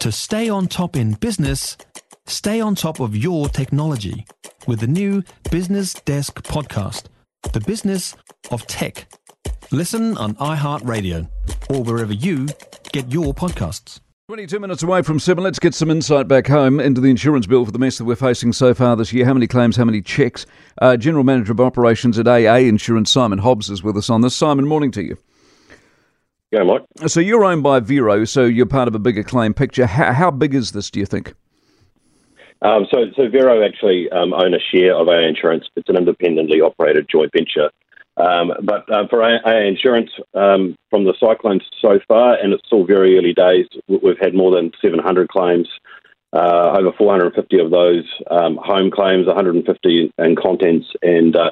To stay on top in business, stay on top of your technology with the new Business Desk podcast, The Business of Tech. Listen on iHeartRadio or wherever you get your podcasts. 22 minutes away from 7. Let's get some insight back home into the insurance bill for the mess that we're facing so far this year. How many claims, how many checks? Uh, General Manager of Operations at AA Insurance, Simon Hobbs, is with us on this. Simon, morning to you. Yeah, Mike. So you're owned by Vero, so you're part of a bigger claim picture. How, how big is this, do you think? Um, so, so Vero actually um, own a share of AA Insurance. It's an independently operated joint venture. Um, but uh, for AA Insurance, um, from the cyclones so far, and it's still very early days, we've had more than 700 claims. Uh, over 450 of those um, home claims, 150 in contents, and uh,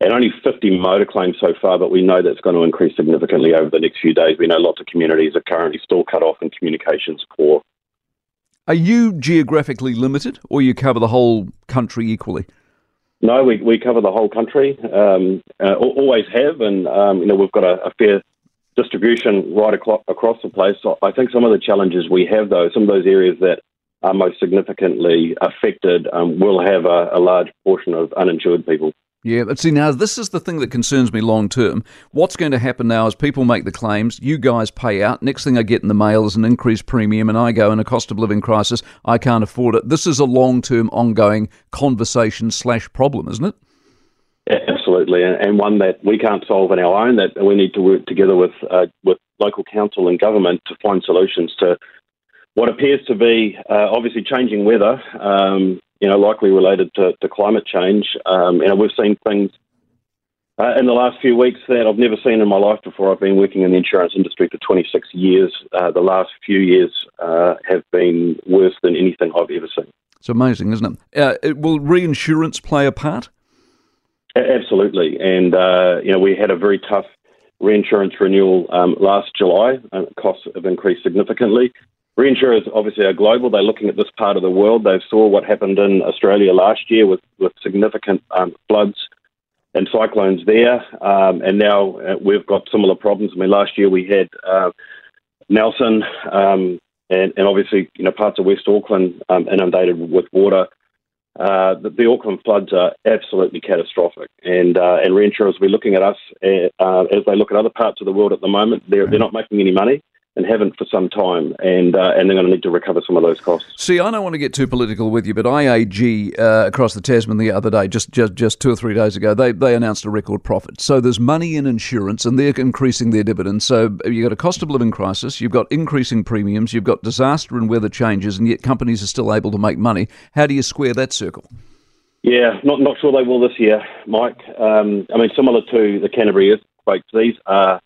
and only 50 motor claims so far, but we know that's going to increase significantly over the next few days. We know lots of communities are currently still cut off and communications poor. Are you geographically limited, or you cover the whole country equally? No, we, we cover the whole country, um, uh, always have, and um, you know we've got a, a fair distribution right across, across the place. So I think some of the challenges we have, though, some of those areas that are most significantly affected, um, will have a, a large portion of uninsured people. Yeah, but see, now this is the thing that concerns me long term. What's going to happen now is people make the claims, you guys pay out. Next thing I get in the mail is an increased premium, and I go in a cost of living crisis. I can't afford it. This is a long term, ongoing conversation slash problem, isn't it? Yeah, absolutely, and one that we can't solve on our own. That we need to work together with uh, with local council and government to find solutions to what appears to be uh, obviously changing weather. Um, you know, likely related to, to climate change. Um, and we've seen things uh, in the last few weeks that I've never seen in my life before. I've been working in the insurance industry for 26 years. Uh, the last few years uh, have been worse than anything I've ever seen. It's amazing, isn't it? Uh, will reinsurance play a part? Absolutely. And, uh, you know, we had a very tough reinsurance renewal um, last July. Uh, costs have increased significantly. Reinsurers obviously are global. They're looking at this part of the world. They saw what happened in Australia last year with, with significant um, floods and cyclones there. Um, and now uh, we've got similar problems. I mean, last year we had uh, Nelson um, and, and, obviously, you know, parts of West Auckland um, inundated with water. Uh, the, the, Auckland floods are absolutely catastrophic, and uh, and reinsurers will be looking at us uh, as they look at other parts of the world at the moment. They're they're not making any money and haven't for some time, and uh, and they're going to need to recover some of those costs. See, I don't want to get too political with you, but IAG uh, across the Tasman the other day, just, just just two or three days ago, they they announced a record profit. So there's money in insurance, and they're increasing their dividends. So you've got a cost of living crisis, you've got increasing premiums, you've got disaster and weather changes, and yet companies are still able to make money. How do you square that circle? Yeah, not not sure they will this year, Mike. Um, I mean, similar to the Canterbury earthquakes, these are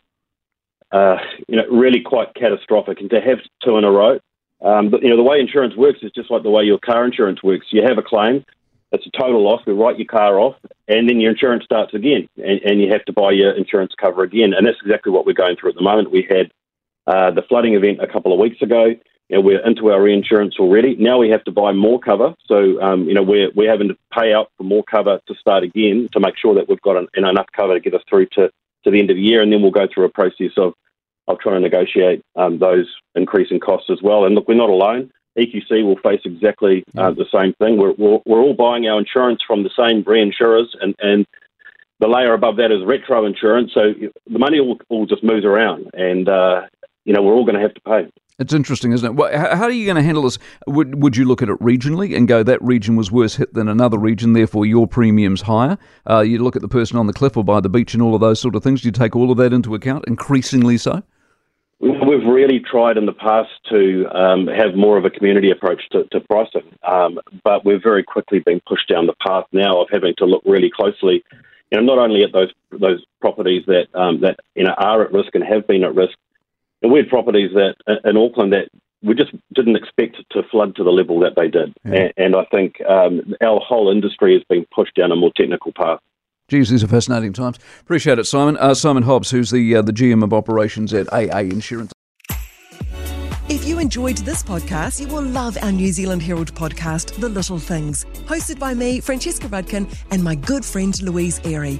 uh, you know, really quite catastrophic. And to have two in a row, um, but you know, the way insurance works is just like the way your car insurance works. You have a claim, it's a total loss. We write your car off, and then your insurance starts again, and, and you have to buy your insurance cover again. And that's exactly what we're going through at the moment. We had uh, the flooding event a couple of weeks ago. You know, we're into our reinsurance already. Now we have to buy more cover. So, um, you know, we're, we're having to pay out for more cover to start again to make sure that we've got an, enough cover to get us through to to the end of the year, and then we'll go through a process of of trying to negotiate um, those increasing costs as well. And look, we're not alone. EQC will face exactly uh, the same thing. We're, we're, we're, all buying our insurance from the same reinsurers, and, and the layer above that is retro insurance. So the money all, all just moves around, and uh, you know we're all going to have to pay. It's interesting, isn't it? How are you going to handle this? Would would you look at it regionally and go that region was worse hit than another region, therefore your premium's higher? Uh, you look at the person on the cliff or by the beach and all of those sort of things. Do you take all of that into account, increasingly so? We've really tried in the past to um, have more of a community approach to, to pricing, um, but we've very quickly been pushed down the path now of having to look really closely, you know, not only at those those properties that um, that you know are at risk and have been at risk, and we had properties that in Auckland that we just didn't expect to flood to the level that they did. Yeah. And, and, I think um, our whole industry has been pushed down a more technical path. Geez, these are fascinating times. Appreciate it, Simon. Uh, Simon Hobbs, who's the uh, the GM of operations at AA Insurance. If you enjoyed this podcast, you will love our New Zealand Herald podcast, The Little Things, hosted by me, Francesca Rudkin, and my good friend Louise Airy.